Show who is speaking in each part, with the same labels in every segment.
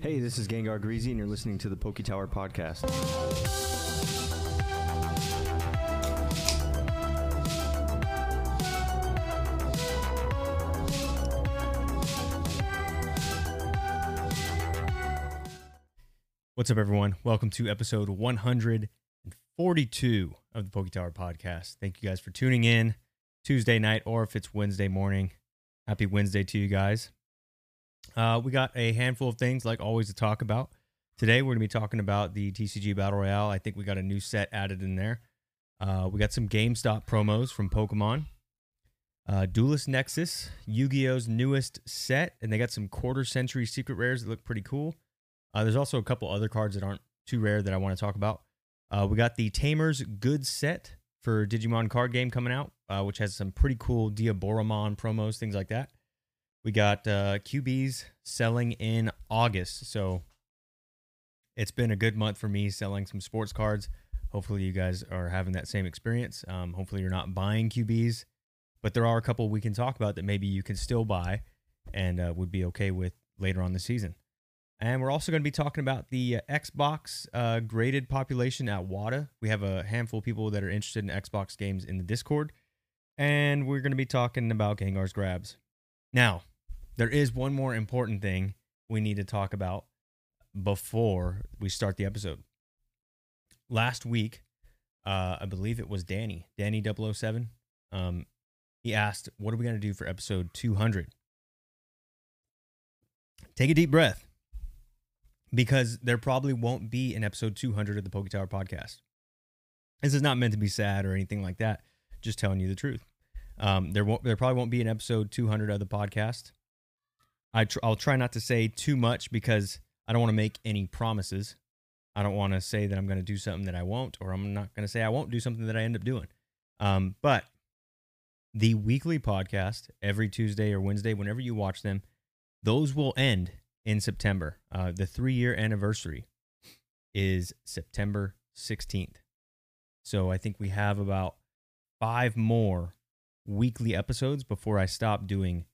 Speaker 1: Hey, this is Gengar Greasy, and you're listening to the Poke Tower Podcast.
Speaker 2: What's up, everyone? Welcome to episode 142 of the Poke Tower Podcast. Thank you guys for tuning in Tuesday night, or if it's Wednesday morning. Happy Wednesday to you guys. Uh, we got a handful of things, like always, to talk about. Today, we're going to be talking about the TCG Battle Royale. I think we got a new set added in there. Uh, we got some GameStop promos from Pokemon. Uh, Duelist Nexus, Yu Gi Oh's newest set, and they got some quarter century secret rares that look pretty cool. Uh, there's also a couple other cards that aren't too rare that I want to talk about. Uh, we got the Tamer Goods set for Digimon card game coming out, uh, which has some pretty cool Diaboromon promos, things like that. We got uh, QBs selling in August, so it's been a good month for me selling some sports cards. Hopefully, you guys are having that same experience. Um, hopefully, you're not buying QBs, but there are a couple we can talk about that maybe you can still buy and uh, would be okay with later on the season. And we're also going to be talking about the uh, Xbox uh, graded population at WATA. We have a handful of people that are interested in Xbox games in the Discord. And we're going to be talking about Gengar's grabs. Now, there is one more important thing we need to talk about before we start the episode. Last week, uh, I believe it was Danny, Danny 007. Um, he asked, What are we going to do for episode 200? Take a deep breath because there probably won't be an episode 200 of the Poke Tower podcast. This is not meant to be sad or anything like that. Just telling you the truth. Um, there won't, there probably won't be an episode 200 of the podcast. I tr- I'll try not to say too much because I don't want to make any promises. I don't want to say that I'm going to do something that I won't, or I'm not going to say I won't do something that I end up doing. Um, but the weekly podcast every Tuesday or Wednesday, whenever you watch them, those will end in September. Uh, the three year anniversary is September 16th. So I think we have about five more weekly episodes before I stop doing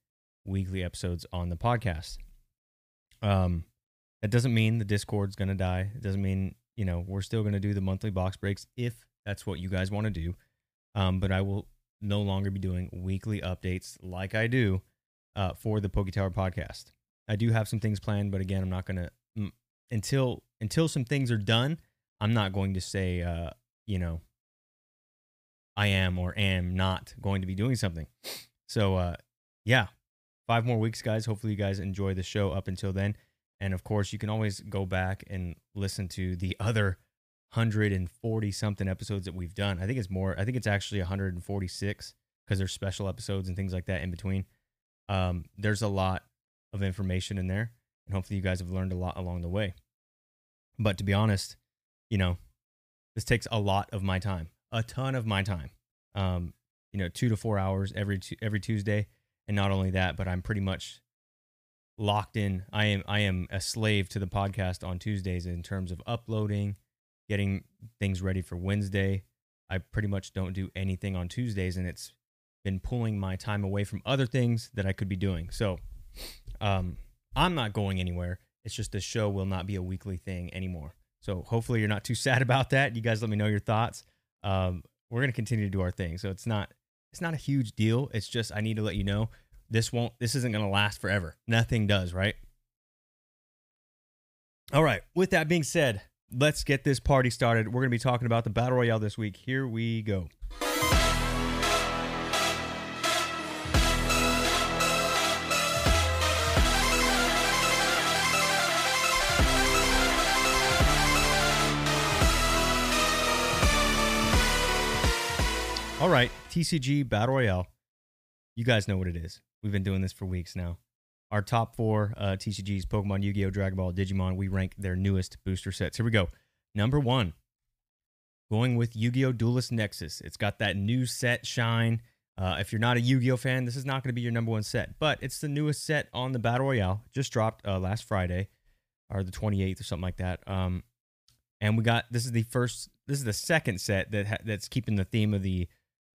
Speaker 2: weekly episodes on the podcast. Um, that doesn't mean the Discord's going to die. It doesn't mean, you know, we're still going to do the monthly box breaks if that's what you guys want to do. Um, but I will no longer be doing weekly updates like I do uh, for the Poke Tower podcast. I do have some things planned, but again, I'm not going to until until some things are done. I'm not going to say, uh, you know, I am or am not going to be doing something. So, uh, yeah, five more weeks, guys. Hopefully, you guys enjoy the show up until then. And of course, you can always go back and listen to the other 140 something episodes that we've done. I think it's more, I think it's actually 146 because there's special episodes and things like that in between. Um, there's a lot of information in there. And hopefully, you guys have learned a lot along the way. But to be honest, you know, this takes a lot of my time, a ton of my time. Um, you know, two to four hours every every Tuesday, and not only that, but I'm pretty much locked in. I am I am a slave to the podcast on Tuesdays in terms of uploading, getting things ready for Wednesday. I pretty much don't do anything on Tuesdays, and it's been pulling my time away from other things that I could be doing. So um, I'm not going anywhere. It's just the show will not be a weekly thing anymore. So hopefully you're not too sad about that. You guys let me know your thoughts. Um, we're gonna continue to do our thing. So it's not it's not a huge deal. It's just I need to let you know this won't this isn't gonna last forever. Nothing does, right? All right. With that being said, let's get this party started. We're gonna be talking about the battle royale this week. Here we go. All right, TCG Battle Royale. You guys know what it is. We've been doing this for weeks now. Our top four uh, TCGs Pokemon, Yu Gi Oh!, Dragon Ball, Digimon. We rank their newest booster sets. Here we go. Number one, going with Yu Gi Oh! Duelist Nexus. It's got that new set shine. Uh, if you're not a Yu Gi Oh! fan, this is not going to be your number one set, but it's the newest set on the Battle Royale. Just dropped uh, last Friday or the 28th or something like that. Um, and we got this is the first, this is the second set that ha- that's keeping the theme of the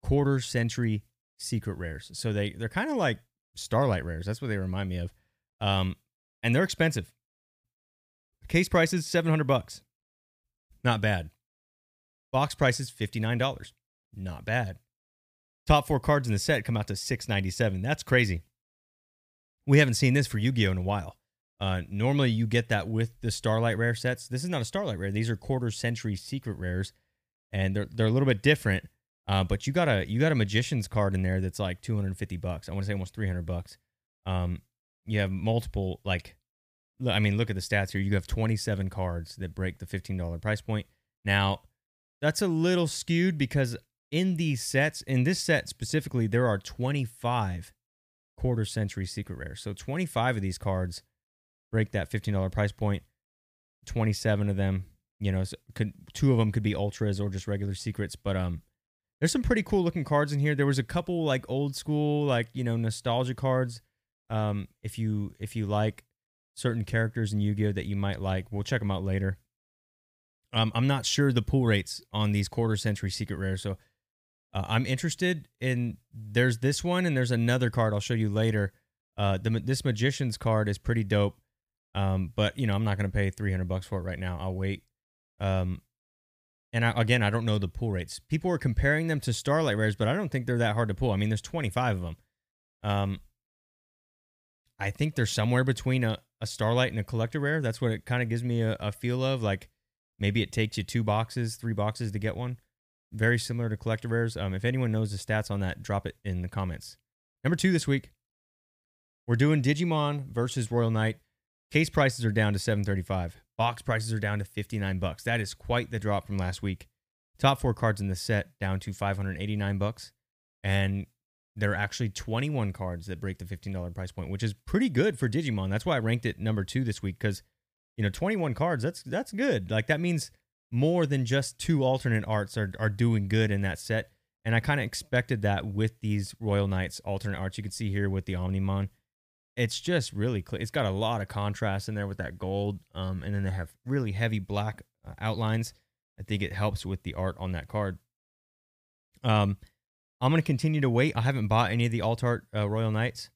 Speaker 2: quarter century secret rares. So they they're kind of like starlight rares. That's what they remind me of. Um, and they're expensive. Case prices 700 bucks. Not bad. Box prices $59. Not bad. Top 4 cards in the set come out to 697. That's crazy. We haven't seen this for Yu-Gi-Oh in a while. Uh, normally you get that with the Starlight Rare sets. This is not a Starlight Rare. These are quarter century secret rares and they're they're a little bit different. Uh, but you got a you got a magician's card in there that's like 250 bucks. I want to say almost 300 bucks. Um, you have multiple like, I mean, look at the stats here. You have 27 cards that break the $15 price point. Now, that's a little skewed because in these sets, in this set specifically, there are 25 quarter century secret rares. So 25 of these cards break that $15 price point. 27 of them, you know, could two of them could be ultras or just regular secrets, but um there's some pretty cool looking cards in here. There was a couple like old school like, you know, nostalgia cards um, if you if you like certain characters in Yu-Gi-Oh that you might like, we'll check them out later. Um, I'm not sure the pull rates on these quarter century secret rares, so uh, I'm interested in. There's this one and there's another card I'll show you later. Uh, the this magician's card is pretty dope, um, but you know I'm not gonna pay 300 bucks for it right now. I'll wait. Um, and I, again, I don't know the pull rates. People are comparing them to Starlight rares, but I don't think they're that hard to pull. I mean, there's 25 of them. Um, I think they're somewhere between a, a Starlight and a Collector Rare. That's what it kind of gives me a, a feel of. Like maybe it takes you two boxes, three boxes to get one. Very similar to Collector Rares. Um, if anyone knows the stats on that, drop it in the comments. Number two this week, we're doing Digimon versus Royal Knight. Case prices are down to 735. Box prices are down to 59 bucks. That is quite the drop from last week. Top four cards in the set down to 589 bucks. And there are actually 21 cards that break the $15 price point, which is pretty good for Digimon. That's why I ranked it number two this week because, you know, 21 cards, that's that's good. Like that means more than just two alternate arts are, are doing good in that set. And I kind of expected that with these Royal Knights alternate arts. You can see here with the Omnimon. It's just really clear. It's got a lot of contrast in there with that gold. Um, and then they have really heavy black uh, outlines. I think it helps with the art on that card. Um, I'm going to continue to wait. I haven't bought any of the Alt Art uh, Royal Knights.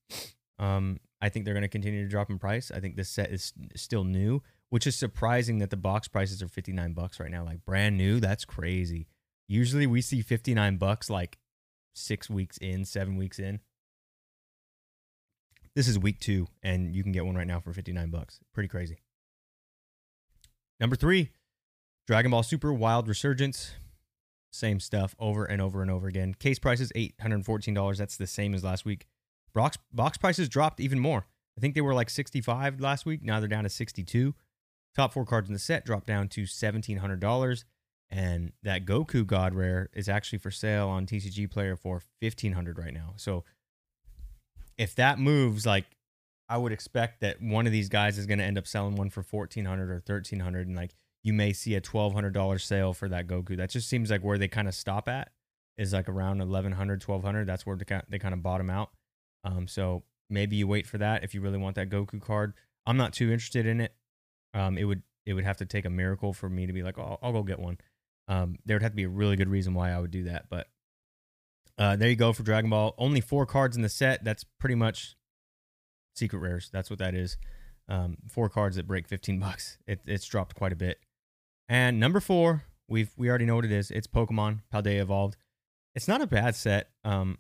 Speaker 2: Um, I think they're going to continue to drop in price. I think this set is still new, which is surprising that the box prices are 59 bucks right now. Like brand new, that's crazy. Usually we see 59 bucks like six weeks in, seven weeks in. This is week two, and you can get one right now for 59 bucks. Pretty crazy. Number three, Dragon Ball Super Wild Resurgence. Same stuff over and over and over again. Case prices $814. That's the same as last week. Box, box prices dropped even more. I think they were like 65 last week. Now they're down to 62. Top four cards in the set dropped down to $1,700. And that Goku God Rare is actually for sale on TCG Player for 1500 right now. So if that moves, like I would expect that one of these guys is going to end up selling one for 1400 or 1300 and like you may see a twelve hundred dollar sale for that Goku. That just seems like where they kind of stop at is like around 1100 1200 That's where they, they kind of bottom out. Um, so maybe you wait for that if you really want that Goku card. I'm not too interested in it. Um, it would it would have to take a miracle for me to be like, oh, I'll go get one. Um, there would have to be a really good reason why I would do that. But uh, there you go for Dragon Ball. Only four cards in the set. That's pretty much secret rares. That's what that is. Um, four cards that break 15 bucks. It, it's dropped quite a bit. And number four, we've we already know what it is. It's Pokemon Paldea Evolved. It's not a bad set. Um,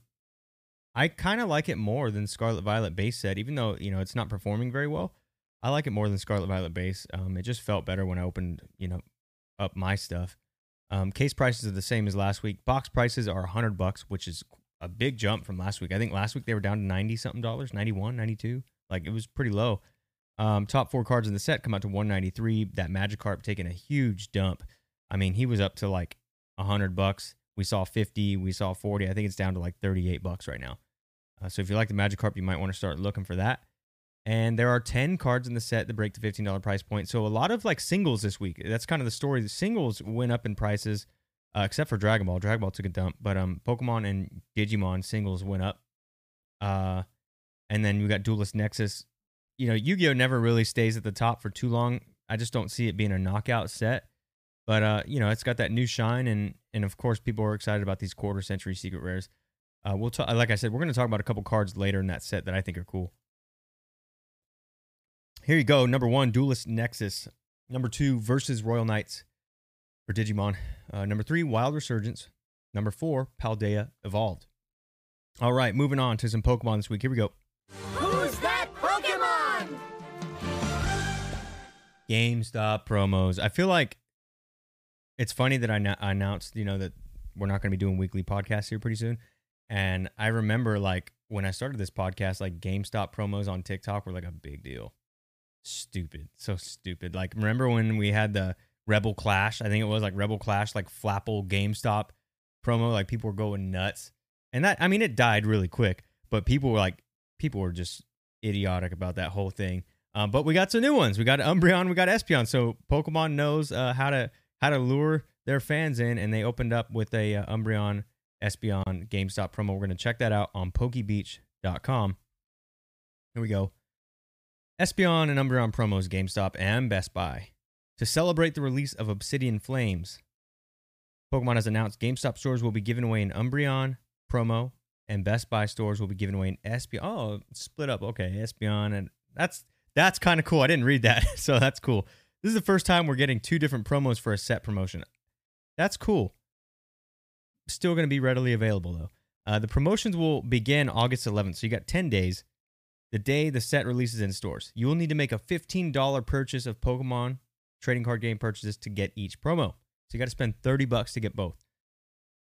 Speaker 2: I kind of like it more than Scarlet Violet base set, even though you know it's not performing very well. I like it more than Scarlet Violet base. Um, it just felt better when I opened you know up my stuff. Um, case prices are the same as last week. Box prices are 100 bucks, which is a big jump from last week. I think last week they were down to 90 something dollars, 91, 92. Like it was pretty low. Um, top four cards in the set come out to 193. That Magikarp taking a huge dump. I mean, he was up to like 100 bucks. We saw 50, we saw 40. I think it's down to like 38 bucks right now. Uh, so if you like the Magikarp, you might want to start looking for that. And there are 10 cards in the set that break the $15 price point. So a lot of like singles this week. That's kind of the story. The singles went up in prices, uh, except for Dragon Ball. Dragon Ball took a dump, but um, Pokemon and Digimon singles went up. Uh, and then we got Duelist Nexus you know, Yu Gi Oh never really stays at the top for too long. I just don't see it being a knockout set. But uh, you know, it's got that new shine, and and of course, people are excited about these quarter century secret rares. Uh, we'll talk. Like I said, we're going to talk about a couple cards later in that set that I think are cool. Here you go. Number one, Duelist Nexus. Number two, versus Royal Knights for Digimon. Uh, number three, Wild Resurgence. Number four, Paldea Evolved. All right, moving on to some Pokemon this week. Here we go.
Speaker 3: Who's that Pokemon?
Speaker 2: GameStop promos. I feel like it's funny that I, na- I announced, you know, that we're not going to be doing weekly podcasts here pretty soon. And I remember like when I started this podcast, like GameStop promos on TikTok were like a big deal. Stupid. So stupid. Like remember when we had the Rebel Clash? I think it was like Rebel Clash, like Flapple GameStop promo. Like people were going nuts. And that, I mean, it died really quick, but people were like, people were just idiotic about that whole thing. Um, but we got some new ones. We got Umbreon, we got Espeon. So Pokemon knows uh, how to how to lure their fans in, and they opened up with a uh, Umbreon Espeon GameStop promo. We're to check that out on PokeBeach.com. Here we go. Espeon and Umbreon promos GameStop and Best Buy to celebrate the release of Obsidian Flames. Pokemon has announced GameStop stores will be giving away an Umbreon promo, and Best Buy stores will be giving away an Espeon. Oh, split up. Okay, Espeon, and that's that's kind of cool. I didn't read that, so that's cool. This is the first time we're getting two different promos for a set promotion. That's cool. Still going to be readily available though. Uh, the promotions will begin August 11th, so you got 10 days. The day the set releases in stores, you will need to make a $15 purchase of Pokemon trading card game purchases to get each promo. So you got to spend 30 bucks to get both.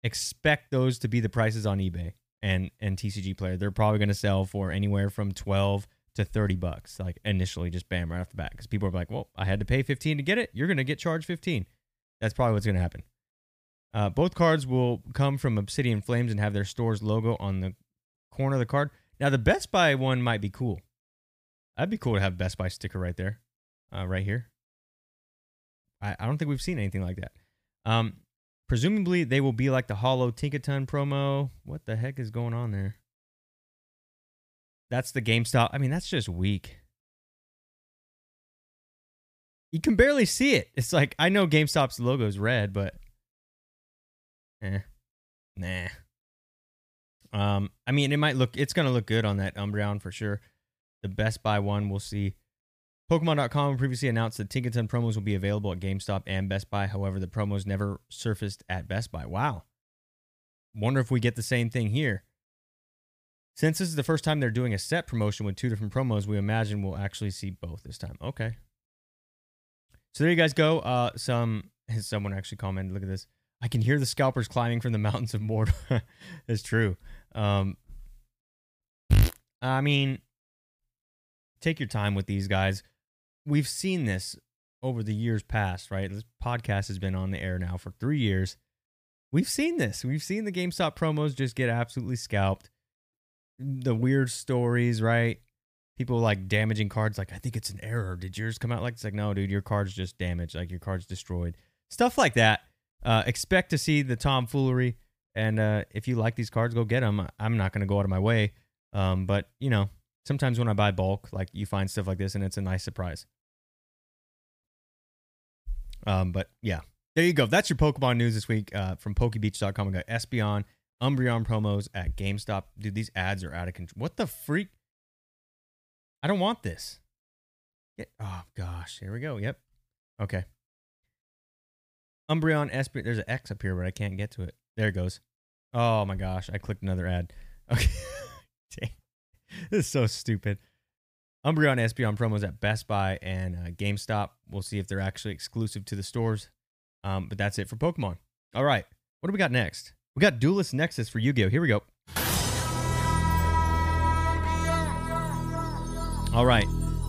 Speaker 2: Expect those to be the prices on eBay and and TCG Player. They're probably going to sell for anywhere from 12 to 30 bucks, like initially, just bam, right off the bat. Because people are like, well, I had to pay 15 to get it. You're going to get charged 15. That's probably what's going to happen. Uh, both cards will come from Obsidian Flames and have their store's logo on the corner of the card. Now, the Best Buy one might be cool. That'd be cool to have Best Buy sticker right there, uh, right here. I, I don't think we've seen anything like that. Um, presumably, they will be like the Holo Tinkaton promo. What the heck is going on there? That's the GameStop. I mean, that's just weak. You can barely see it. It's like I know GameStop's logo is red, but eh, nah. Um, I mean, it might look. It's gonna look good on that Umbreon for sure. The Best Buy one, we'll see. Pokemon.com previously announced that Tinkaton promos will be available at GameStop and Best Buy. However, the promos never surfaced at Best Buy. Wow. Wonder if we get the same thing here. Since this is the first time they're doing a set promotion with two different promos, we imagine we'll actually see both this time. Okay. So there you guys go. Uh, some someone actually commented. Look at this. I can hear the scalpers climbing from the mountains of Mordor. it's true. Um, I mean, take your time with these guys. We've seen this over the years past, right? This podcast has been on the air now for three years. We've seen this. We've seen the GameStop promos just get absolutely scalped. The weird stories, right? People like damaging cards. Like, I think it's an error. Did yours come out like it's like, no, dude, your card's just damaged. Like your card's destroyed. Stuff like that. Uh, expect to see the tomfoolery. And uh, if you like these cards, go get them. I'm not going to go out of my way. Um, but, you know, sometimes when I buy bulk, like you find stuff like this and it's a nice surprise. Um, but yeah, there you go. That's your Pokemon news this week uh, from PokeBeach.com. We got Espeon, Umbreon promos at GameStop. Dude, these ads are out of control. What the freak? I don't want this. Get, oh gosh, here we go. Yep. Okay. Umbreon, Espeon. There's an X up here, but I can't get to it. There it goes. Oh my gosh, I clicked another ad. Okay. Dang. This is so stupid. Umbreon Espeon promos at Best Buy and uh, GameStop. We'll see if they're actually exclusive to the stores. Um, but that's it for Pokemon. All right. What do we got next? We got Duelist Nexus for Yu Gi Oh! Here we go. All right.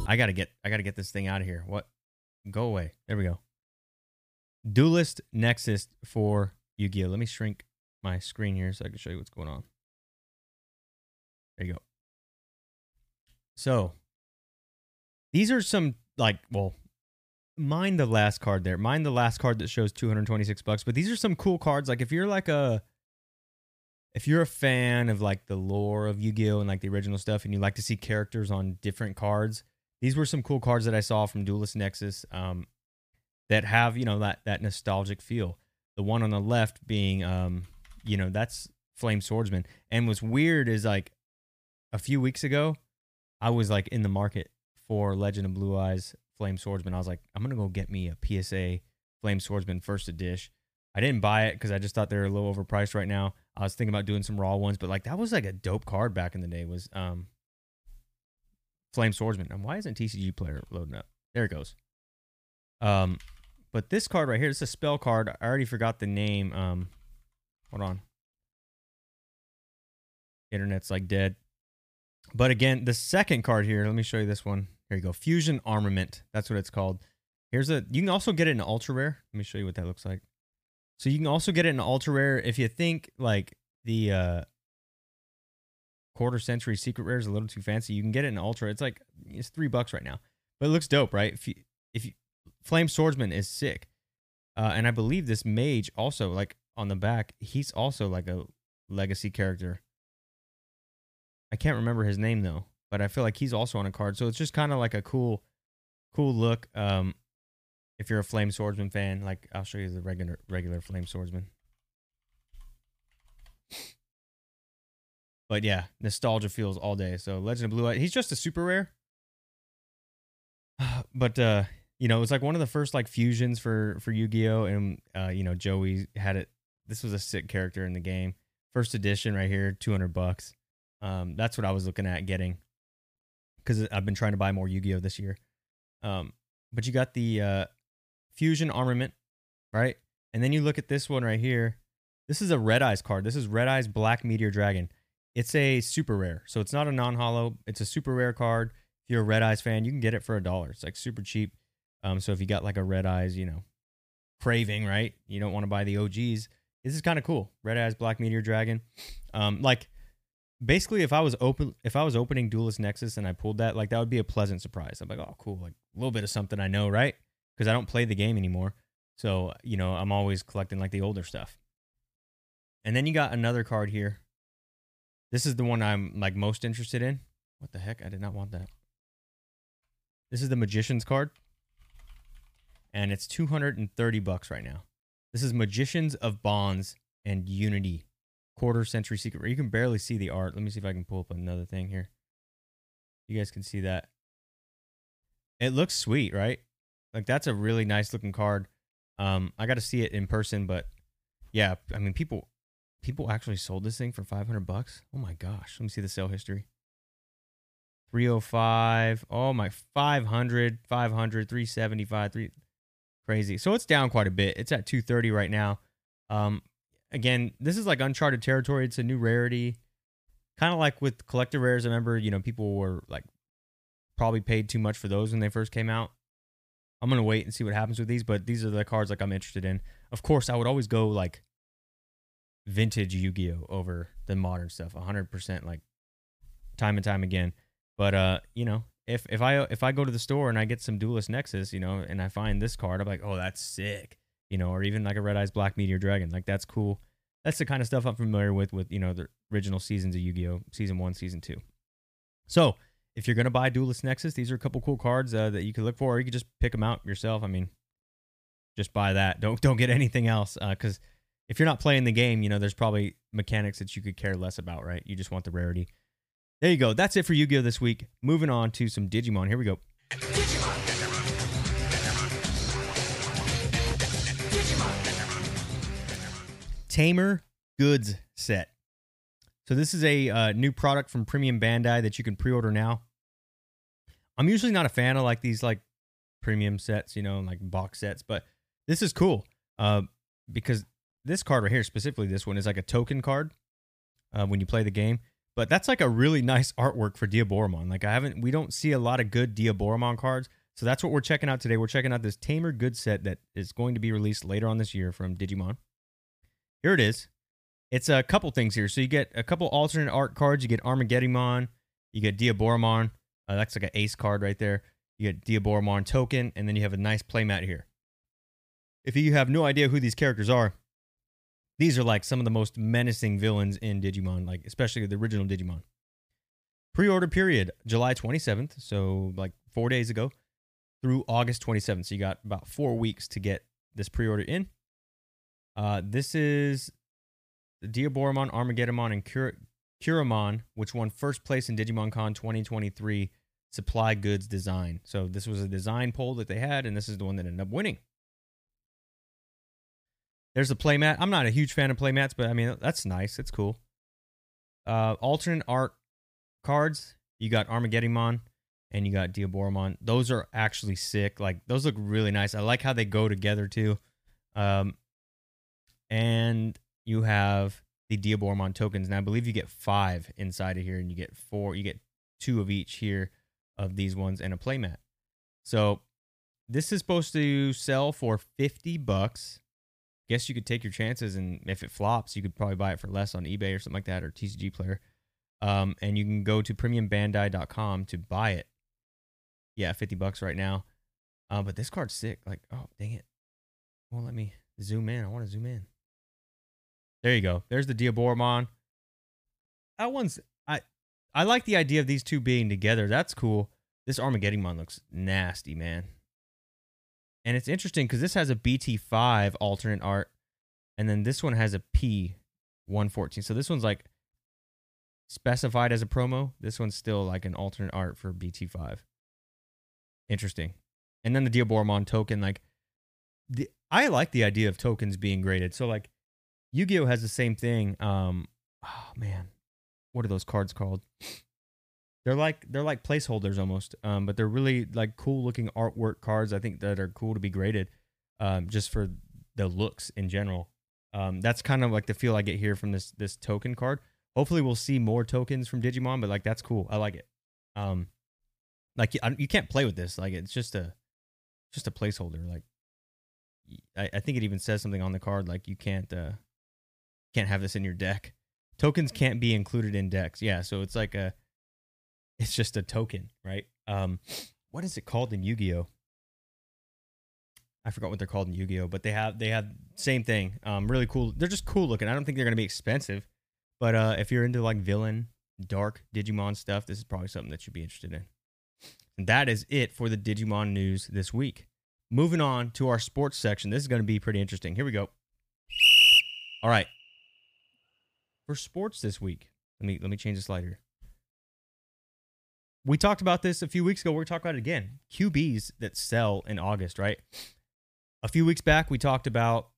Speaker 2: I gotta get I gotta get this thing out of here. What? Go away. There we go. Duelist Nexus for Yu Gi Oh! Let me shrink my screen here so I can show you what's going on. There you go. So these are some like well, mind the last card there. Mind the last card that shows 226 bucks. But these are some cool cards. Like if you're like a if you're a fan of like the lore of Yu-Gi-Oh and like the original stuff and you like to see characters on different cards, these were some cool cards that I saw from Duelist Nexus um, that have, you know, that that nostalgic feel. The one on the left being um, you know, that's Flame Swordsman. And what's weird is like a few weeks ago, I was like in the market for Legend of Blue Eyes Flame Swordsman. I was like, I'm gonna go get me a PSA Flame Swordsman first edition. I didn't buy it because I just thought they were a little overpriced right now. I was thinking about doing some raw ones, but like that was like a dope card back in the day. Was um Flame Swordsman. And why isn't TCG Player loading up? There it goes. Um, but this card right here, it's a spell card. I already forgot the name. Um, hold on. Internet's like dead. But again, the second card here, let me show you this one. Here you go. Fusion Armament. That's what it's called. Here's a you can also get it in ultra rare. Let me show you what that looks like. So you can also get it in ultra rare if you think like the uh quarter century secret rare is a little too fancy. You can get it in ultra. It's like it's three bucks right now. But it looks dope, right? If you if you Flame Swordsman is sick. Uh, and I believe this mage also like on the back, he's also like a legacy character. I can't remember his name though, but I feel like he's also on a card. So it's just kind of like a cool, cool look. Um, if you're a Flame Swordsman fan, like I'll show you the regular regular Flame Swordsman. But yeah, nostalgia feels all day. So Legend of Blue Eye, he's just a super rare. But uh, you know, it was like one of the first like fusions for for Yu-Gi-Oh! And uh, you know, Joey had it. This was a sick character in the game. First edition right here, two hundred bucks. Um, that's what I was looking at getting because I've been trying to buy more Yu-Gi-Oh this year. Um, but you got the uh, fusion armament, right? And then you look at this one right here. This is a Red Eyes card. This is Red Eyes Black Meteor Dragon. It's a super rare, so it's not a non-holo. It's a super rare card. If you're a Red Eyes fan, you can get it for a dollar. It's like super cheap. Um, so if you got like a Red Eyes, you know, craving, right? You don't want to buy the OGs. This is kind of cool. Red Eyes Black Meteor Dragon. Um, like basically if I was open if I was opening Duelist Nexus and I pulled that, like that would be a pleasant surprise. I'm like, oh cool, like a little bit of something I know, right? Because I don't play the game anymore. So, you know, I'm always collecting like the older stuff. And then you got another card here. This is the one I'm like most interested in. What the heck? I did not want that. This is the Magician's card. And it's 230 bucks right now. This is Magicians of Bonds and Unity quarter century secret. You can barely see the art. Let me see if I can pull up another thing here. You guys can see that. It looks sweet, right? Like that's a really nice looking card. Um, I got to see it in person, but yeah, I mean, people, people actually sold this thing for 500 bucks. Oh my gosh. Let me see the sale history. 305. Oh my, 500, 500, 375, 3 crazy. So it's down quite a bit. It's at 230 right now. Um, again, this is like uncharted territory. It's a new rarity. Kind of like with collector rares. I remember, you know, people were like probably paid too much for those when they first came out. I'm gonna wait and see what happens with these, but these are the cards like I'm interested in. Of course, I would always go like vintage Yu-Gi-Oh over the modern stuff, 100% like time and time again. But uh, you know, if if I if I go to the store and I get some Duelist Nexus, you know, and I find this card, I'm like, oh, that's sick you know, or even like a Red Eyes Black Meteor Dragon. Like that's cool. That's the kind of stuff I'm familiar with with you know the original seasons of Yu-Gi-Oh, season one, season two. So if you're gonna buy Duelist Nexus, these are a couple cool cards uh, that you could look for, or you could just pick them out yourself. I mean, just buy that. Don't don't get anything else because uh, if you're not playing the game, you know there's probably mechanics that you could care less about, right? You just want the rarity. There you go. That's it for Yu-Gi-Oh this week. Moving on to some Digimon. Here we go. Tamer Goods set. So this is a uh, new product from Premium Bandai that you can pre-order now. I'm usually not a fan of like these like premium sets, you know, like box sets, but this is cool uh, because this card right here, specifically this one, is like a token card uh, when you play the game. But that's like a really nice artwork for Diaboromon. Like I haven't, we don't see a lot of good Diaboromon cards, so that's what we're checking out today. We're checking out this Tamer Good set that is going to be released later on this year from Digimon. Here it is. It's a couple things here. So you get a couple alternate art cards. You get Armageddon, you get Diaboromon. Uh, that's like an ace card right there. You get Diaboromon token, and then you have a nice playmat here. If you have no idea who these characters are, these are like some of the most menacing villains in Digimon, like especially the original Digimon. Pre-order period July 27th, so like four days ago, through August 27th. So you got about four weeks to get this pre-order in. Uh, this is the Diaboromon, Armageddon, and Cur- Kuramon, which won first place in Digimon Con 2023 supply goods design. So this was a design poll that they had, and this is the one that ended up winning. There's a playmat. I'm not a huge fan of playmats, but I mean that's nice. It's cool. Uh, alternate art cards. You got Armageddon and you got Diaboromon. Those are actually sick. Like those look really nice. I like how they go together too. Um, and you have the Diaboromon tokens. And I believe you get five inside of here, and you get four. You get two of each here of these ones and a playmat. So this is supposed to sell for fifty bucks. Guess you could take your chances, and if it flops, you could probably buy it for less on eBay or something like that, or TCG Player. Um, and you can go to premiumbandai.com to buy it. Yeah, fifty bucks right now. Uh, but this card's sick. Like, oh dang it! Won't let me zoom in. I want to zoom in. There you go. There's the Diaboromon. That one's I I like the idea of these two being together. That's cool. This Armageddon looks nasty, man. And it's interesting because this has a BT5 alternate art, and then this one has a P114. So this one's like specified as a promo. This one's still like an alternate art for BT5. Interesting. And then the Diaboromon token, like the I like the idea of tokens being graded. So like Yu-Gi-Oh has the same thing. Um, oh man, what are those cards called? They're like they're like placeholders almost, um, but they're really like cool looking artwork cards. I think that are cool to be graded, um, just for the looks in general. Um, that's kind of like the feel I get here from this this token card. Hopefully, we'll see more tokens from Digimon, but like that's cool. I like it. Um, like you, you can't play with this. Like it's just a just a placeholder. Like I, I think it even says something on the card like you can't uh can't have this in your deck. Tokens can't be included in decks. Yeah, so it's like a it's just a token, right? Um what is it called in Yu-Gi-Oh? I forgot what they're called in Yu-Gi-Oh, but they have they have same thing. Um really cool. They're just cool looking. I don't think they're to be expensive. But uh if you're into like villain, dark Digimon stuff, this is probably something that you'd be interested in. And that is it for the Digimon news this week. Moving on to our sports section. This is going to be pretty interesting. Here we go. All right for sports this week. Let me let me change the slider. We talked about this a few weeks ago. We're talking about it again. QBs that sell in August, right? A few weeks back, we talked about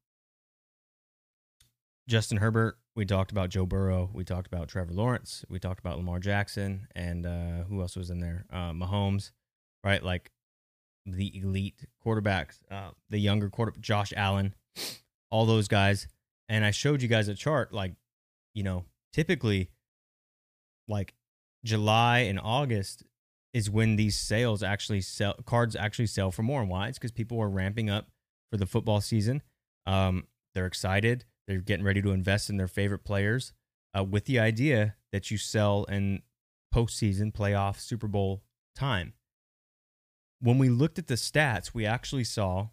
Speaker 2: Justin Herbert. We talked about Joe Burrow. We talked about Trevor Lawrence. We talked about Lamar Jackson, and uh, who else was in there? Uh, Mahomes, right? Like the elite quarterbacks, uh, the younger quarter, Josh Allen, all those guys. And I showed you guys a chart like you know, typically like July and August is when these sales actually sell cards actually sell for more. And why? It's because people are ramping up for the football season. Um, they're excited. They're getting ready to invest in their favorite players uh, with the idea that you sell in postseason, playoff, Super Bowl time. When we looked at the stats, we actually saw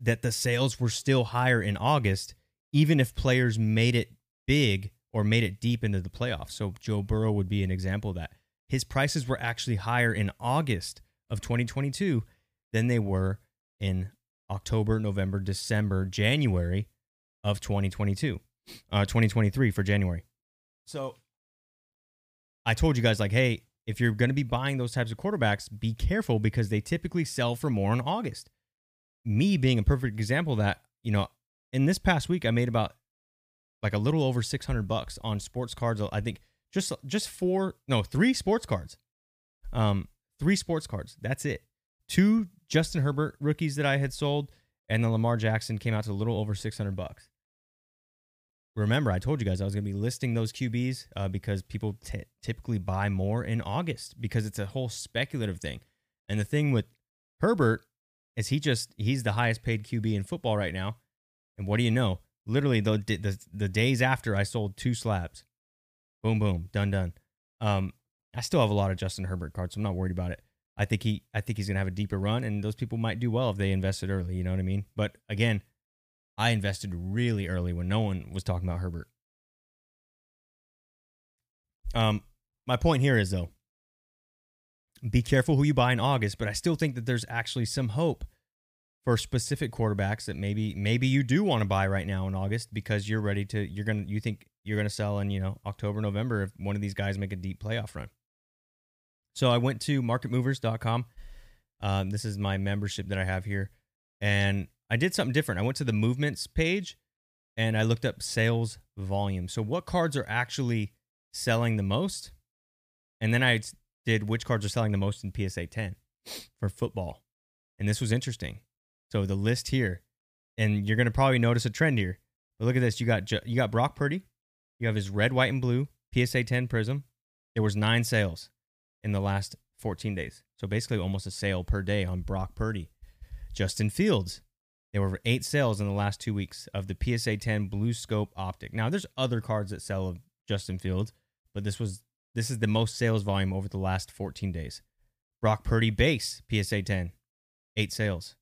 Speaker 2: that the sales were still higher in August, even if players made it big or made it deep into the playoffs. So Joe Burrow would be an example of that. His prices were actually higher in August of 2022 than they were in October, November, December, January of 2022, uh, 2023 for January. So I told you guys, like, hey, if you're going to be buying those types of quarterbacks, be careful because they typically sell for more in August. Me being a perfect example of that, you know, in this past week, I made about like a little over 600 bucks on sports cards. I think just just four, no, three sports cards. Um, three sports cards. That's it. Two Justin Herbert rookies that I had sold, and the Lamar Jackson came out to a little over 600 bucks. Remember, I told you guys I was going to be listing those QBs uh, because people t- typically buy more in August because it's a whole speculative thing. And the thing with Herbert is he just he's the highest paid QB in football right now. And what do you know? Literally the, the the days after I sold two slabs. Boom, boom, done, done. Um, I still have a lot of Justin Herbert cards, so I'm not worried about it. I think he, I think he's gonna have a deeper run, and those people might do well if they invested early. You know what I mean? But again, I invested really early when no one was talking about Herbert. Um, my point here is though, be careful who you buy in August, but I still think that there's actually some hope for specific quarterbacks that maybe maybe you do want to buy right now in August because you're ready to you're gonna you think you're gonna sell in you know October November if one of these guys make a deep playoff run. So I went to marketmovers.com. Um, this is my membership that I have here. And I did something different. I went to the movements page and I looked up sales volume. So what cards are actually selling the most? And then I did which cards are selling the most in PSA 10 for football. And this was interesting. So the list here, and you're going to probably notice a trend here. But look at this. You got you got Brock Purdy. You have his red, white, and blue PSA 10 Prism. There was nine sales in the last 14 days. So basically almost a sale per day on Brock Purdy. Justin Fields. There were eight sales in the last two weeks of the PSA 10 Blue Scope Optic. Now there's other cards that sell of Justin Fields, but this was this is the most sales volume over the last 14 days. Brock Purdy base PSA 10, eight sales.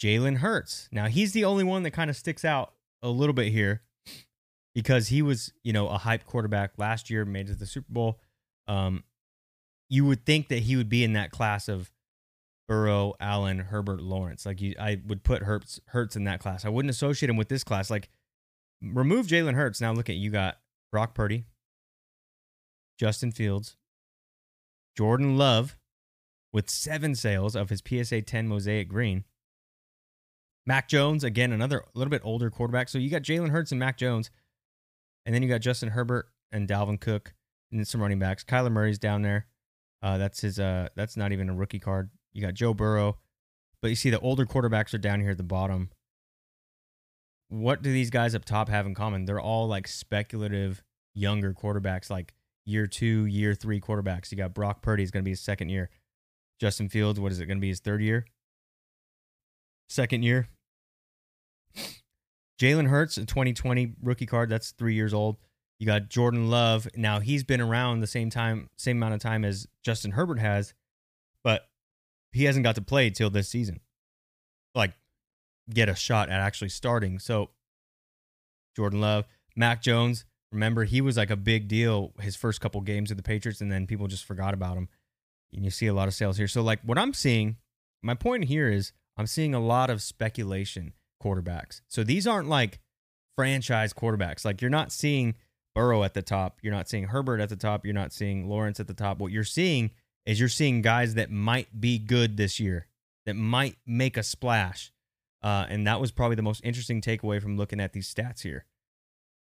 Speaker 2: Jalen Hurts. Now he's the only one that kind of sticks out a little bit here because he was, you know, a hype quarterback last year, made it to the Super Bowl. Um, you would think that he would be in that class of Burrow, Allen, Herbert, Lawrence. Like you, I would put Hurts Hurts in that class. I wouldn't associate him with this class. Like remove Jalen Hurts. Now look at you got Brock Purdy, Justin Fields, Jordan Love with seven sales of his PSA 10 Mosaic Green. Mac Jones, again, another little bit older quarterback. So you got Jalen Hurts and Mac Jones. And then you got Justin Herbert and Dalvin Cook and some running backs. Kyler Murray's down there. Uh, that's his uh that's not even a rookie card. You got Joe Burrow. But you see the older quarterbacks are down here at the bottom. What do these guys up top have in common? They're all like speculative younger quarterbacks, like year two, year three quarterbacks. You got Brock Purdy is going to be his second year. Justin Fields, what is it going to be his third year? Second year. Jalen Hurts, a 2020 rookie card, that's three years old. You got Jordan Love. Now he's been around the same time, same amount of time as Justin Herbert has, but he hasn't got to play till this season. Like, get a shot at actually starting. So, Jordan Love, Mac Jones. Remember, he was like a big deal his first couple games with the Patriots, and then people just forgot about him. And you see a lot of sales here. So, like, what I'm seeing, my point here is I'm seeing a lot of speculation quarterbacks. So these aren't like franchise quarterbacks. Like, you're not seeing Burrow at the top. You're not seeing Herbert at the top. You're not seeing Lawrence at the top. What you're seeing is you're seeing guys that might be good this year, that might make a splash. Uh, and that was probably the most interesting takeaway from looking at these stats here.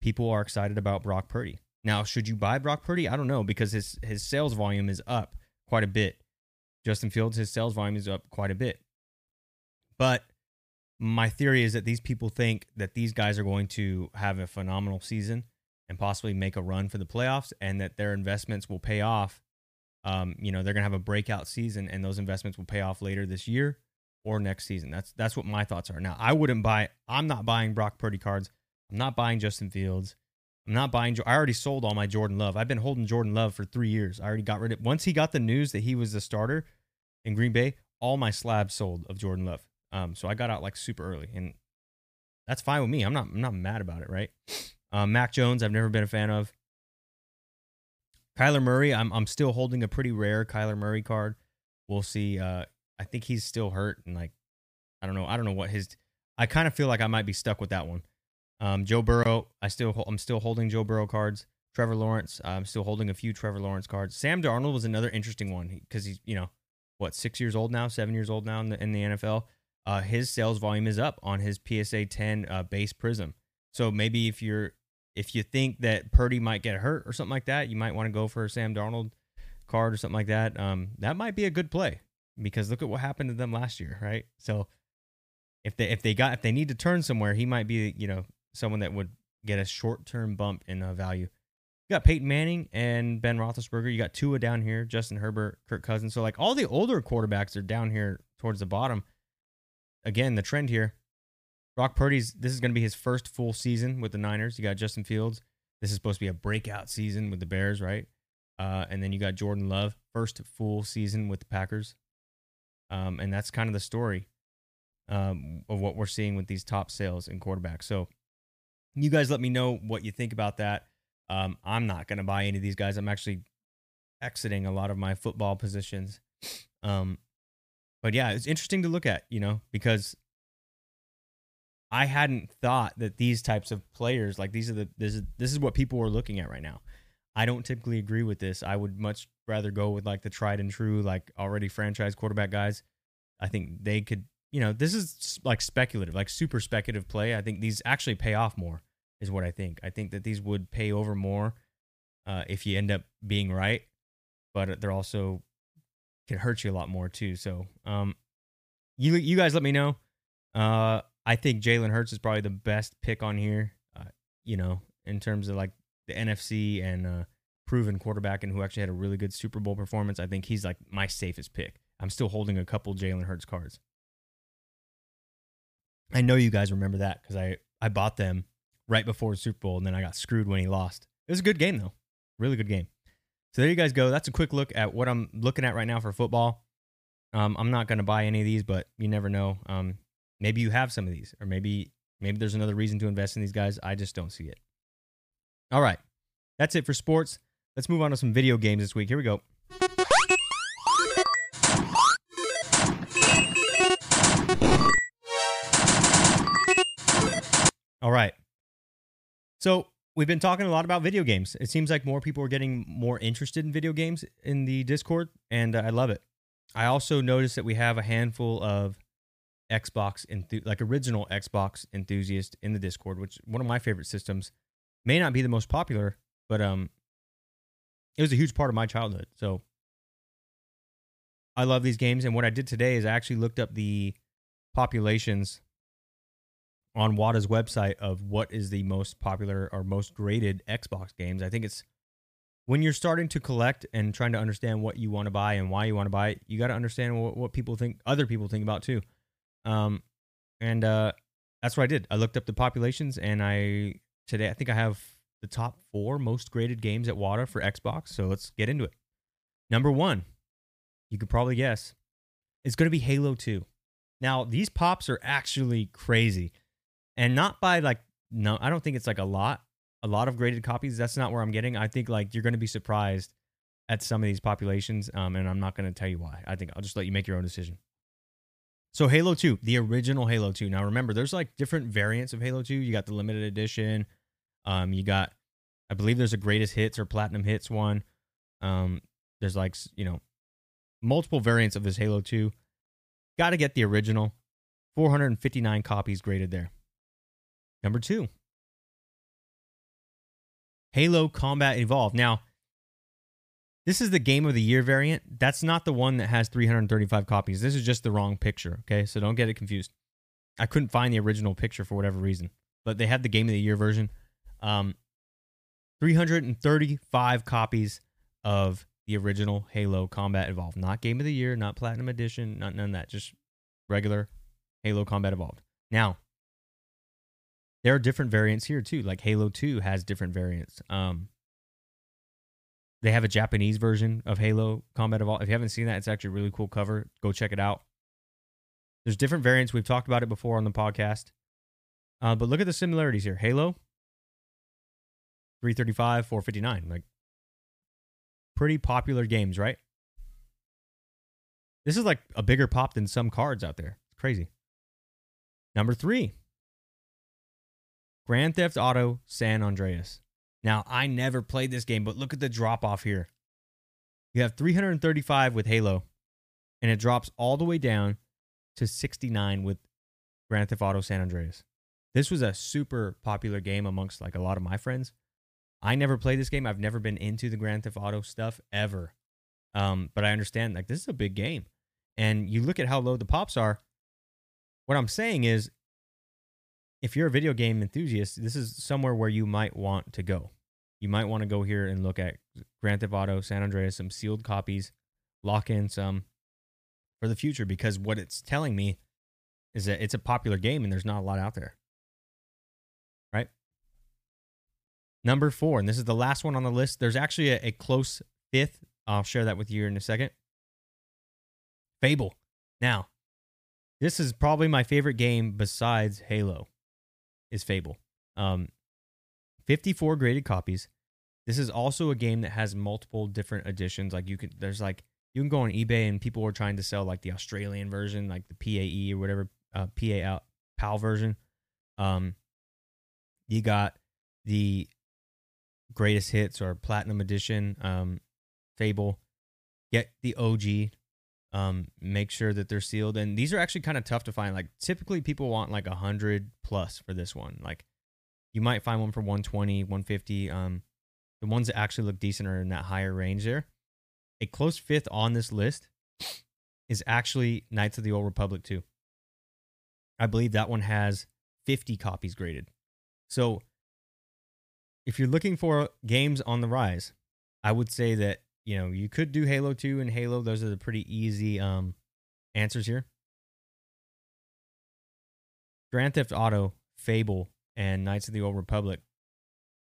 Speaker 2: People are excited about Brock Purdy. Now, should you buy Brock Purdy? I don't know because his his sales volume is up quite a bit. Justin Fields, his sales volume is up quite a bit. But my theory is that these people think that these guys are going to have a phenomenal season and possibly make a run for the playoffs and that their investments will pay off. Um, you know, they're going to have a breakout season and those investments will pay off later this year or next season. That's that's what my thoughts are. Now, I wouldn't buy I'm not buying Brock Purdy cards. I'm not buying Justin Fields. I'm not buying I already sold all my Jordan Love. I've been holding Jordan Love for 3 years. I already got rid of once he got the news that he was the starter in Green Bay, all my slabs sold of Jordan Love. Um, so I got out like super early and that's fine with me. I'm not I'm not mad about it, right? Um, Mac Jones, I've never been a fan of. Kyler Murray, I'm I'm still holding a pretty rare Kyler Murray card. We'll see. Uh, I think he's still hurt and like I don't know. I don't know what his. I kind of feel like I might be stuck with that one. Um, Joe Burrow, I still I'm still holding Joe Burrow cards. Trevor Lawrence, I'm still holding a few Trevor Lawrence cards. Sam Darnold was another interesting one because he's you know what six years old now, seven years old now in the, in the NFL. Uh, his sales volume is up on his PSA 10 uh, base Prism. So maybe if you're if you think that Purdy might get hurt or something like that, you might want to go for a Sam Darnold card or something like that. Um, that might be a good play because look at what happened to them last year, right? So if they if they got if they need to turn somewhere, he might be you know someone that would get a short term bump in uh, value. You got Peyton Manning and Ben Roethlisberger. You got Tua down here, Justin Herbert, Kirk Cousins. So like all the older quarterbacks are down here towards the bottom. Again, the trend here. Brock Purdy's this is going to be his first full season with the Niners. You got Justin Fields. This is supposed to be a breakout season with the Bears, right? Uh, and then you got Jordan Love, first full season with the Packers. Um, and that's kind of the story um, of what we're seeing with these top sales and quarterbacks. So you guys let me know what you think about that. Um, I'm not going to buy any of these guys. I'm actually exiting a lot of my football positions. Um, but yeah, it's interesting to look at, you know, because I hadn't thought that these types of players, like these are the this is this is what people were looking at right now. I don't typically agree with this. I would much rather go with like the tried and true, like already franchise quarterback guys. I think they could, you know, this is like speculative, like super speculative play. I think these actually pay off more, is what I think. I think that these would pay over more uh, if you end up being right, but they're also can hurt you a lot more too. So, um, you you guys let me know. Uh, I think Jalen Hurts is probably the best pick on here. Uh, you know, in terms of like the NFC and uh, proven quarterback and who actually had a really good Super Bowl performance. I think he's like my safest pick. I'm still holding a couple Jalen Hurts cards. I know you guys remember that because I, I bought them right before Super Bowl and then I got screwed when he lost. It was a good game though. Really good game. So there you guys go. That's a quick look at what I'm looking at right now for football. Um, I'm not going to buy any of these, but you never know. Um, maybe you have some of these, or maybe maybe there's another reason to invest in these guys. I just don't see it. All right, that's it for sports. Let's move on to some video games this week. Here we go. All right. So we've been talking a lot about video games. It seems like more people are getting more interested in video games in the Discord, and I love it. I also noticed that we have a handful of Xbox enthu- like original Xbox enthusiasts in the Discord, which one of my favorite systems may not be the most popular, but um, it was a huge part of my childhood. So I love these games, and what I did today is I actually looked up the populations on WATA's website of what is the most popular or most graded Xbox games. I think it's when you're starting to collect and trying to understand what you want to buy and why you want to buy it, you got to understand what, what people think, other people think about too. Um, and uh, that's what I did. I looked up the populations, and I today I think I have the top four most graded games at WATA for Xbox. So let's get into it. Number one, you could probably guess, it's going to be Halo Two. Now these pops are actually crazy and not by like no i don't think it's like a lot a lot of graded copies. That's not where i'm getting. I think like you're going to be surprised at some of these populations um, and i'm not going to tell you why. I think i'll just let you make your own decision. So halo 2 the original halo 2 now remember there's like different variants of halo 2 you got the limited edition um, you got i believe there's a greatest hits or platinum hits one. Um, there's like you know multiple variants of this halo 2 got to get the original. 459 copies graded there Number two, Halo Combat Evolved. Now, this is the Game of the Year variant. That's not the one that has 335 copies. This is just the wrong picture. Okay, so don't get it confused. I couldn't find the original picture for whatever reason, but they had the Game of the Year version. Um, 335 copies of the original Halo Combat Evolved. Not Game of the Year, not Platinum Edition, not none of that. Just regular Halo Combat Evolved. Now, there are different variants here too. Like Halo 2 has different variants. Um, they have a Japanese version of Halo Combat Evolved. If you haven't seen that, it's actually a really cool cover. Go check it out. There's different variants. We've talked about it before on the podcast. Uh, but look at the similarities here. Halo 335, 459. Like pretty popular games, right? This is like a bigger pop than some cards out there. It's crazy. Number three, Grand Theft Auto San Andreas. Now, I never played this game, but look at the drop off here. You have 335 with Halo, and it drops all the way down to 69 with Grand Theft Auto San Andreas. This was a super popular game amongst like a lot of my friends. I never played this game. I've never been into the Grand Theft Auto stuff ever. Um, but I understand like this is a big game. And you look at how low the pops are. What I'm saying is if you're a video game enthusiast, this is somewhere where you might want to go. You might want to go here and look at Grand Theft Auto, San Andreas, some sealed copies, lock in some for the future because what it's telling me is that it's a popular game and there's not a lot out there. Right? Number four, and this is the last one on the list. There's actually a, a close fifth. I'll share that with you in a second. Fable. Now, this is probably my favorite game besides Halo is Fable. Um, 54 graded copies. This is also a game that has multiple different editions. Like you can, there's like you can go on eBay and people are trying to sell like the Australian version, like the PAE or whatever uh, PA PAL version. Um, you got the greatest hits or platinum edition um, Fable, get the OG. Um, make sure that they're sealed, and these are actually kind of tough to find. Like typically, people want like a hundred plus for this one. Like you might find one for 120, 150. Um, the ones that actually look decent are in that higher range there. A close fifth on this list is actually Knights of the Old Republic 2. I believe that one has 50 copies graded. So if you're looking for games on the rise, I would say that, you know, you could do Halo 2 and Halo. Those are the pretty easy um, answers here. Grand Theft Auto, Fable, and Knights of the Old Republic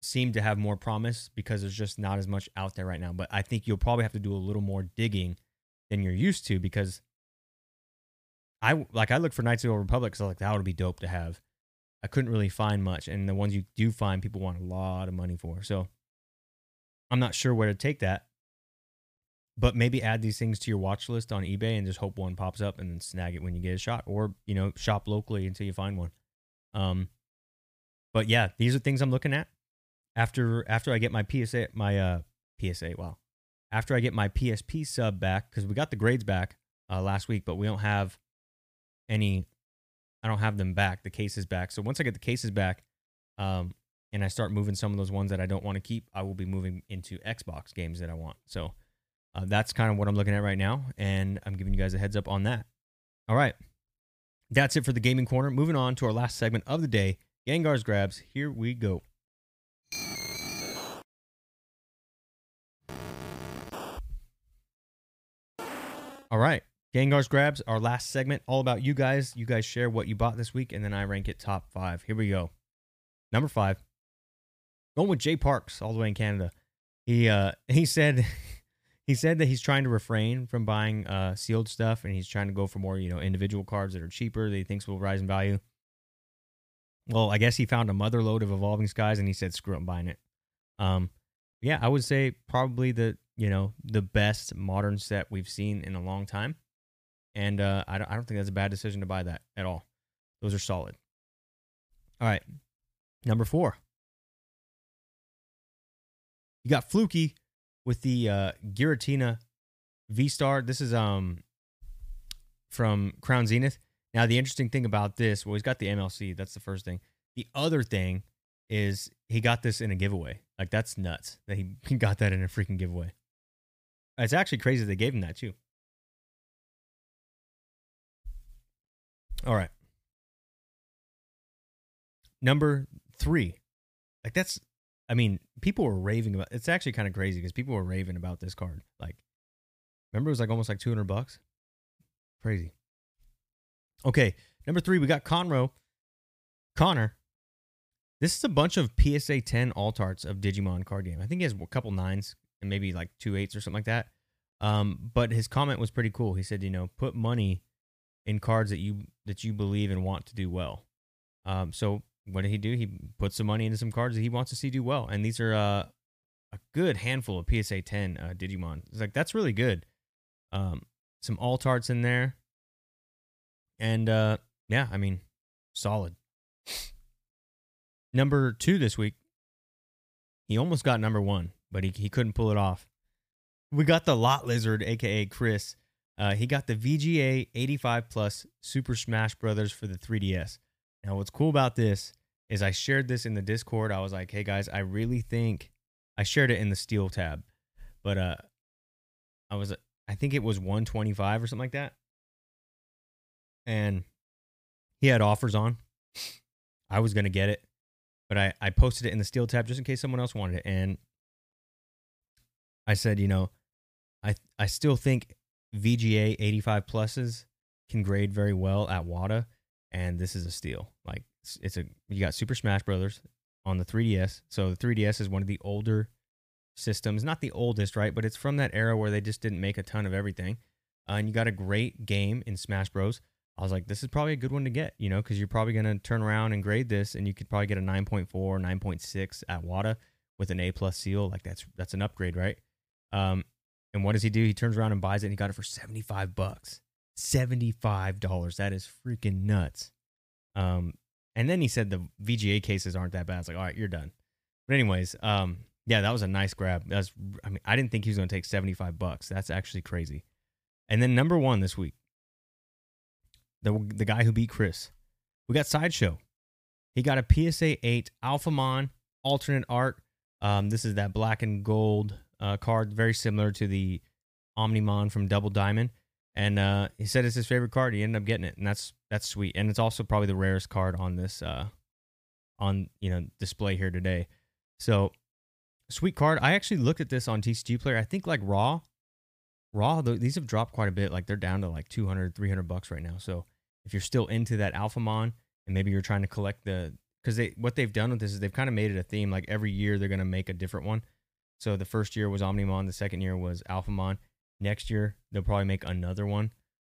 Speaker 2: seem to have more promise because there's just not as much out there right now. But I think you'll probably have to do a little more digging than you're used to because I like I look for Knights of the Old Republic because like that would be dope to have. I couldn't really find much, and the ones you do find, people want a lot of money for. So I'm not sure where to take that. But maybe add these things to your watch list on eBay and just hope one pops up and then snag it when you get a shot, or you know shop locally until you find one. Um, but yeah, these are things I'm looking at after after I get my PSA my uh PSA wow after I get my PSP sub back because we got the grades back uh, last week, but we don't have any. I don't have them back. The cases back. So once I get the cases back, um, and I start moving some of those ones that I don't want to keep, I will be moving into Xbox games that I want. So uh, that's kind of what I'm looking at right now, and I'm giving you guys a heads up on that. All right, that's it for the gaming corner. Moving on to our last segment of the day, Gengar's grabs. Here we go. All right. Gengar's grabs, our last segment, all about you guys. You guys share what you bought this week, and then I rank it top five. Here we go. Number five, going with Jay Parks, all the way in Canada. He uh he said he said that he's trying to refrain from buying uh sealed stuff, and he's trying to go for more you know individual cards that are cheaper that he thinks will rise in value. Well, I guess he found a mother load of Evolving Skies, and he said, "Screw it, I'm buying it." Um, yeah, I would say probably the you know the best modern set we've seen in a long time, and uh, I don't I don't think that's a bad decision to buy that at all. Those are solid. All right, number four. You got Fluky with the uh, Giratina V Star. This is um from Crown Zenith. Now the interesting thing about this, well, he's got the MLC. That's the first thing. The other thing is he got this in a giveaway. Like that's nuts that he, got that in a freaking giveaway. It's actually crazy they gave him that too. All right. Number three. Like that's I mean, people were raving about it's actually kind of crazy because people were raving about this card. Like remember it was like almost like 200 bucks? Crazy. Okay, number three, we got Conroe. Connor. This is a bunch of PSA 10 alt arts of Digimon card game. I think he has a couple nines and maybe like two eights or something like that. Um, but his comment was pretty cool. He said, you know, put money in cards that you that you believe and want to do well. Um, so what did he do? He put some money into some cards that he wants to see do well, and these are uh, a good handful of PSA 10 uh, Digimon. It's like that's really good. Um, some alt arts in there, and uh, yeah, I mean, solid. Number two this week, he almost got number one, but he he couldn't pull it off. We got the Lot Lizard, aka Chris. Uh, he got the VGA 85 Plus Super Smash Brothers for the 3DS. Now, what's cool about this is I shared this in the Discord. I was like, "Hey guys, I really think I shared it in the Steal tab, but uh, I was I think it was 125 or something like that, and he had offers on. I was gonna get it, but I I posted it in the Steal tab just in case someone else wanted it, and I said, you know, I I still think VGA 85 pluses can grade very well at WATA, and this is a steal. Like it's, it's a you got Super Smash Brothers on the 3DS. So the 3DS is one of the older systems, not the oldest, right? But it's from that era where they just didn't make a ton of everything. Uh, and you got a great game in Smash Bros. I was like, this is probably a good one to get, you know, because you're probably going to turn around and grade this, and you could probably get a 9.4, 9.6 at WATA with an A plus seal. Like that's that's an upgrade, right? Um, and what does he do? He turns around and buys it and he got it for 75 bucks. $75. That is freaking nuts. Um, and then he said the VGA cases aren't that bad. It's like, all right, you're done. But anyways, um, Yeah, that was a nice grab. That's I mean, I didn't think he was to take 75 bucks. That's actually crazy. And then number 1 this week. The the guy who beat Chris. We got Sideshow. He got a PSA 8 Alphamon alternate art. Um, this is that black and gold uh, card, very similar to the Omnimon from Double Diamond. And uh, he said it's his favorite card. He ended up getting it, and that's that's sweet. And it's also probably the rarest card on this uh, on you know display here today. So sweet card. I actually looked at this on TCG Player. I think like Raw, Raw. These have dropped quite a bit. Like they're down to like 200, 300 bucks right now. So if you're still into that Alphamon and maybe you're trying to collect the because they what they've done with this is they've kind of made it a theme. Like every year they're gonna make a different one. So the first year was Omnimon, the second year was Alphamon. Next year they'll probably make another one,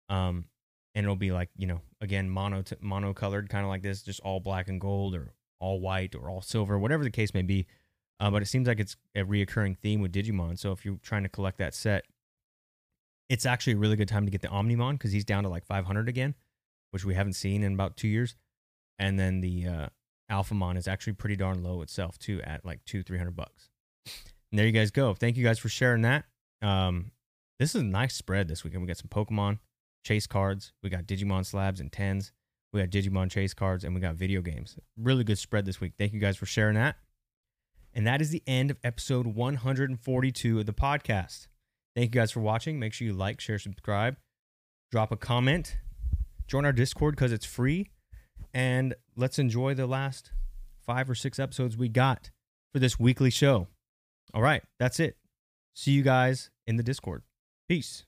Speaker 2: um, and it'll be like you know again mono t- mono colored, kind of like this, just all black and gold or all white or all silver, whatever the case may be. Uh, but it seems like it's a reoccurring theme with Digimon. So if you're trying to collect that set, it's actually a really good time to get the Omnimon because he's down to like 500 again, which we haven't seen in about two years. And then the uh, Alphamon is actually pretty darn low itself too, at like two, three hundred bucks. And there you guys go. Thank you guys for sharing that. Um, this is a nice spread this weekend. We got some Pokemon chase cards. We got Digimon slabs and tens. We got Digimon chase cards, and we got video games. Really good spread this week. Thank you guys for sharing that. And that is the end of episode 142 of the podcast. Thank you guys for watching. Make sure you like, share, subscribe, drop a comment, join our Discord because it's free, and let's enjoy the last five or six episodes we got for this weekly show. All right, that's it. See you guys in the Discord. Peace.